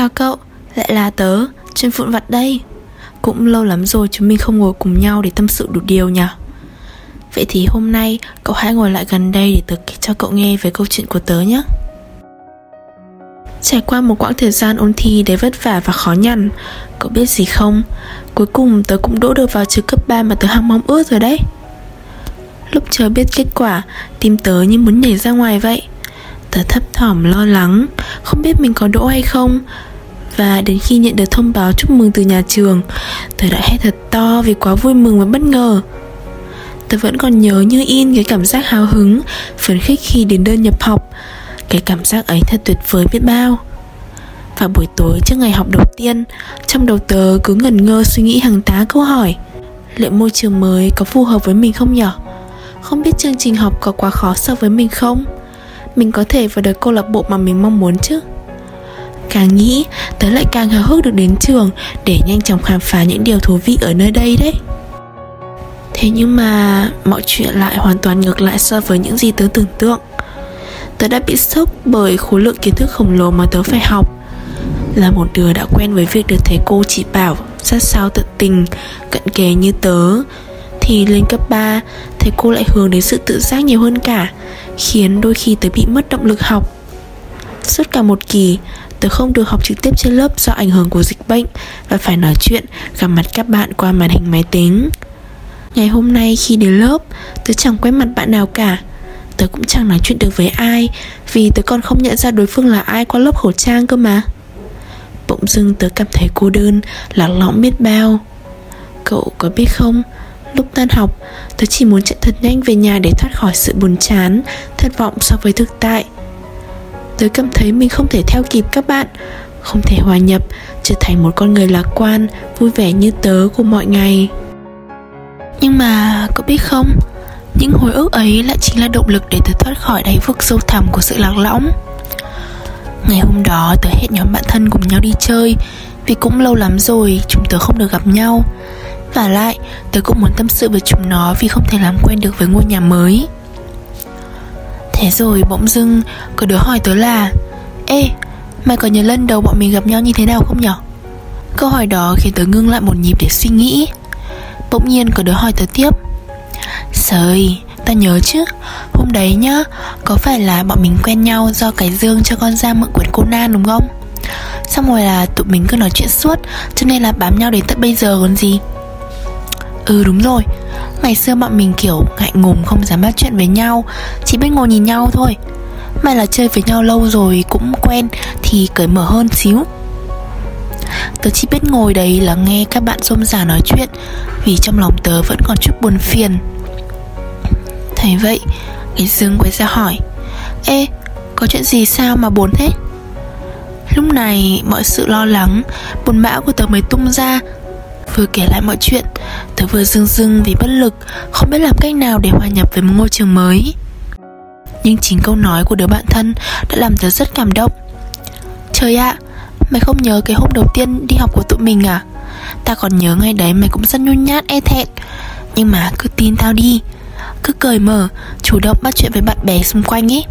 Chào cậu, lại là tớ, trên phụn vặt đây. Cũng lâu lắm rồi chúng mình không ngồi cùng nhau để tâm sự đủ điều nhỉ? Vậy thì hôm nay cậu hãy ngồi lại gần đây để tớ kể cho cậu nghe về câu chuyện của tớ nhé. Trải qua một quãng thời gian ôn thi đầy vất vả và khó nhằn Cậu biết gì không? Cuối cùng tớ cũng đỗ được vào trường cấp 3 mà tớ hăng mong ước rồi đấy. Lúc chờ biết kết quả Tim tớ như muốn nhảy ra ngoài vậy. Tớ thấp thỏm lo lắng Không biết mình có đỗ hay không. Và đến khi nhận được thông báo chúc mừng từ nhà trường Tớ đã hét thật to vì quá vui mừng và bất ngờ Tớ vẫn còn nhớ như in cái cảm giác hào hứng, Phấn khích khi đến đơn nhập học Cái cảm giác ấy thật tuyệt vời biết bao Và buổi tối trước ngày học đầu tiên, Trong đầu tớ cứ ngẩn ngơ suy nghĩ hàng tá câu hỏi, Liệu môi trường mới có phù hợp với mình không nhở? Không biết chương trình học có quá khó so với mình không? Mình có thể vào được câu lạc bộ mà mình mong muốn chứ? Càng nghĩ, tớ lại càng hào hức được đến trường Để nhanh chóng khám phá những điều thú vị ở nơi đây đấy. Thế nhưng mà mọi chuyện lại hoàn toàn ngược lại so với những gì tớ tưởng tượng. Tớ đã bị sốc bởi khối lượng kiến thức khổng lồ mà tớ phải học. Là một đứa đã quen với việc được thầy cô chỉ bảo sát sao tận tình, cận kề như tớ. Thì lên cấp 3, thầy cô lại hướng đến sự tự giác nhiều hơn cả Khiến đôi khi tớ bị mất động lực học. Suốt cả một kỳ, tớ không được học trực tiếp trên lớp do ảnh hưởng của dịch bệnh Và phải nói chuyện, gặp mặt các bạn qua màn hình máy tính. Ngày hôm nay khi đến lớp Tớ chẳng quen mặt bạn nào cả. Tớ cũng chẳng nói chuyện được với ai Vì tớ còn không nhận ra đối phương là ai qua lớp khẩu trang cơ mà. Bỗng dưng tớ cảm thấy cô đơn Lạc lõng biết bao. Cậu có biết không Lúc tan học Tớ chỉ muốn chạy thật nhanh về nhà để thoát khỏi sự buồn chán Thất vọng so với thực tại. Tớ cảm thấy mình không thể theo kịp các bạn. Không thể hòa nhập, Trở thành một con người lạc quan, Vui vẻ như tớ của mọi ngày. Nhưng mà, cậu biết không? Những hồi ức ấy lại chính là động lực để tớ thoát khỏi đáy vực sâu thẳm của sự lạc lõng. Ngày hôm đó, tớ hẹn nhóm bạn thân cùng nhau đi chơi. Vì cũng lâu lắm rồi, chúng tớ không được gặp nhau. Và lại, tớ cũng muốn tâm sự với chúng nó vì không thể làm quen được với ngôi nhà mới. Thế rồi bỗng dưng có đứa hỏi tớ là Ê, mày có nhớ lần đầu bọn mình gặp nhau như thế nào không nhở? Câu hỏi đó khiến tớ ngưng lại một nhịp để suy nghĩ. Bỗng nhiên có đứa hỏi tớ tiếp Sời, ta nhớ chứ Hôm đấy nhá Có phải là bọn mình quen nhau do cái Dương cho con ra mượn quyển Conan đúng không? Xong rồi là tụi mình cứ nói chuyện suốt Cho nên là bám nhau đến tận bây giờ còn gì. Ừ đúng rồi Ngày xưa bọn mình kiểu ngại ngùng không dám bắt chuyện với nhau. Chỉ biết ngồi nhìn nhau thôi. May là chơi với nhau lâu rồi cũng quen Thì cởi mở hơn xíu. Tớ chỉ biết ngồi đấy là nghe các bạn rôm rả nói chuyện Vì trong lòng tớ vẫn còn chút buồn phiền. Thấy vậy Cái Dương quay ra hỏi Ê, có chuyện gì sao mà buồn thế? Lúc này mọi sự lo lắng Buồn bã của tớ mới tung ra. Vừa kể lại mọi chuyện Tớ vừa dưng dưng vì bất lực Không biết làm cách nào để hòa nhập với một ngôi trường mới. Nhưng chính câu nói của đứa bạn thân Đã làm tớ rất cảm động. Trời ạ, à, Mày không nhớ cái hôm đầu tiên đi học của tụi mình à? Ta còn nhớ ngày đấy mày cũng rất nhún nhát e thẹn. Nhưng mà cứ tin tao đi Cứ cởi mở Chủ động bắt chuyện với bạn bè xung quanh ý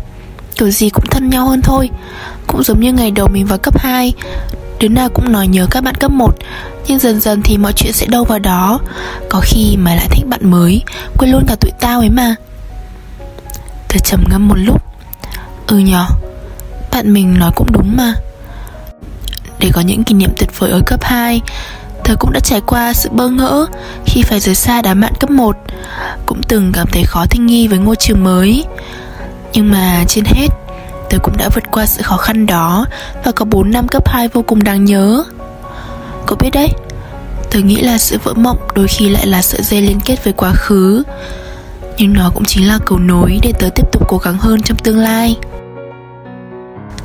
Kiểu gì cũng thân nhau hơn thôi Cũng giống như ngày đầu mình vào cấp 2 Đứa nào cũng nói nhớ các bạn cấp 1 Nhưng dần dần thì mọi chuyện sẽ đâu vào đó. Có khi mà lại thích bạn mới, Quên luôn cả tụi tao ấy mà. Tớ trầm ngâm một lúc. Ừ nhở, Bạn mình nói cũng đúng mà. Để có những kỷ niệm tuyệt vời ở cấp 2 Tớ cũng đã trải qua sự bơ ngỡ khi phải rời xa đám bạn cấp 1 Cũng từng cảm thấy khó thích nghi với ngôi trường mới. Nhưng mà trên hết Tớ cũng đã vượt qua sự khó khăn đó Và có 4 năm cấp 2 vô cùng đáng nhớ. Cậu biết đấy Tớ nghĩ là sự vỡ mộng đôi khi lại là sợi dây liên kết với quá khứ. Nhưng nó cũng chính là cầu nối để tớ tiếp tục cố gắng hơn trong tương lai.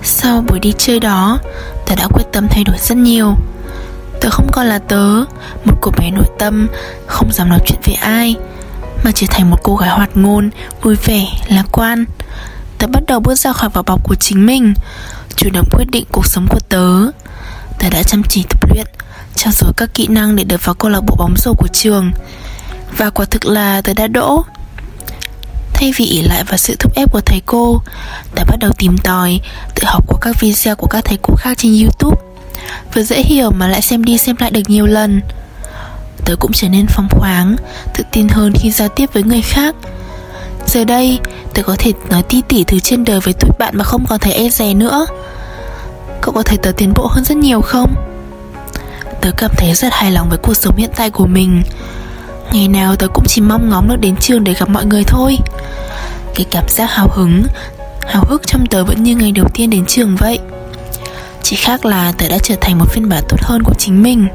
Sau buổi đi chơi đó Tớ đã quyết tâm thay đổi rất nhiều. Tớ không còn là tớ Một cô bé nội tâm Không dám nói chuyện với ai Mà trở thành một cô gái hoạt ngôn Vui vẻ, lạc quan. Tớ bắt đầu bước ra khỏi vỏ bọc của chính mình. Chủ động quyết định cuộc sống của tớ. Tớ đã chăm chỉ tập luyện Trao dồi các kỹ năng để được vào câu lạc bộ bóng rổ của trường. Và quả thực là tớ đã đỗ. Thay vì ỉ lại vào sự thúc ép của thầy cô, tớ bắt đầu tìm tòi, Tự học qua các video của các thầy cô khác trên youtube. Vừa dễ hiểu mà lại xem đi xem lại được nhiều lần. Tớ cũng trở nên phóng khoáng, Tự tin hơn khi giao tiếp với người khác. Giờ đây Tớ có thể nói ti tỉ thứ trên đời với tụi bạn Mà không còn thấy e dè nữa. Cậu có thấy tớ tiến bộ hơn rất nhiều không? Tớ cảm thấy rất hài lòng với cuộc sống hiện tại của mình. Ngày nào tớ cũng chỉ mong ngóng được đến trường để gặp mọi người thôi. Cái cảm giác hào hứng, Hào hức trong tớ vẫn như ngày đầu tiên đến trường vậy. Chỉ khác là tớ đã trở thành một phiên bản tốt hơn của chính mình.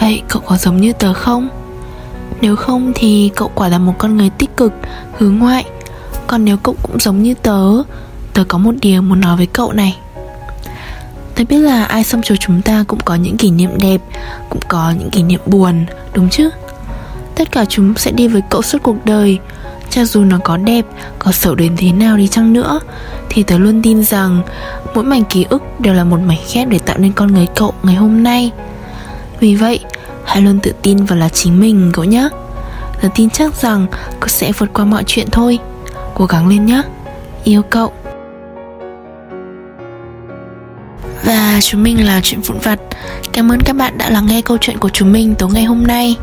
Vậy cậu có giống như tớ không? Nếu không thì cậu quả là một con người tích cực, hướng ngoại. Còn nếu cậu cũng giống như tớ Tớ có một điều muốn nói với cậu này. Tớ biết là ai xong cho chúng ta cũng có những kỷ niệm đẹp Cũng có những kỷ niệm buồn, đúng chứ? Tất cả chúng sẽ đi với cậu suốt cuộc đời. Cho dù nó có đẹp, có xấu đến thế nào đi chăng nữa Thì tớ luôn tin rằng Mỗi mảnh ký ức đều là một mảnh ghép để tạo nên con người cậu ngày hôm nay. Vì vậy, hãy luôn tự tin vào là chính mình cậu nhé Tớ tin chắc rằng cậu sẽ vượt qua mọi chuyện thôi. Cố gắng lên nhé Yêu cậu. Và chúng mình là chuyện vụn vặt. Cảm ơn các bạn đã lắng nghe câu chuyện của chúng mình tối ngày hôm nay.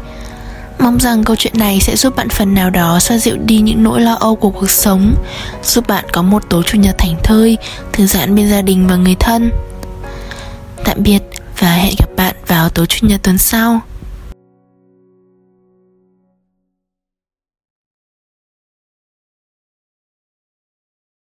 Mong rằng câu chuyện này sẽ giúp bạn phần nào đó xoa dịu đi những nỗi lo âu của cuộc sống Giúp bạn có một tối chủ nhật thảnh thơi, thư giãn bên gia đình và người thân. Tạm biệt và hẹn gặp bạn vào tối chủ nhật tuần sau.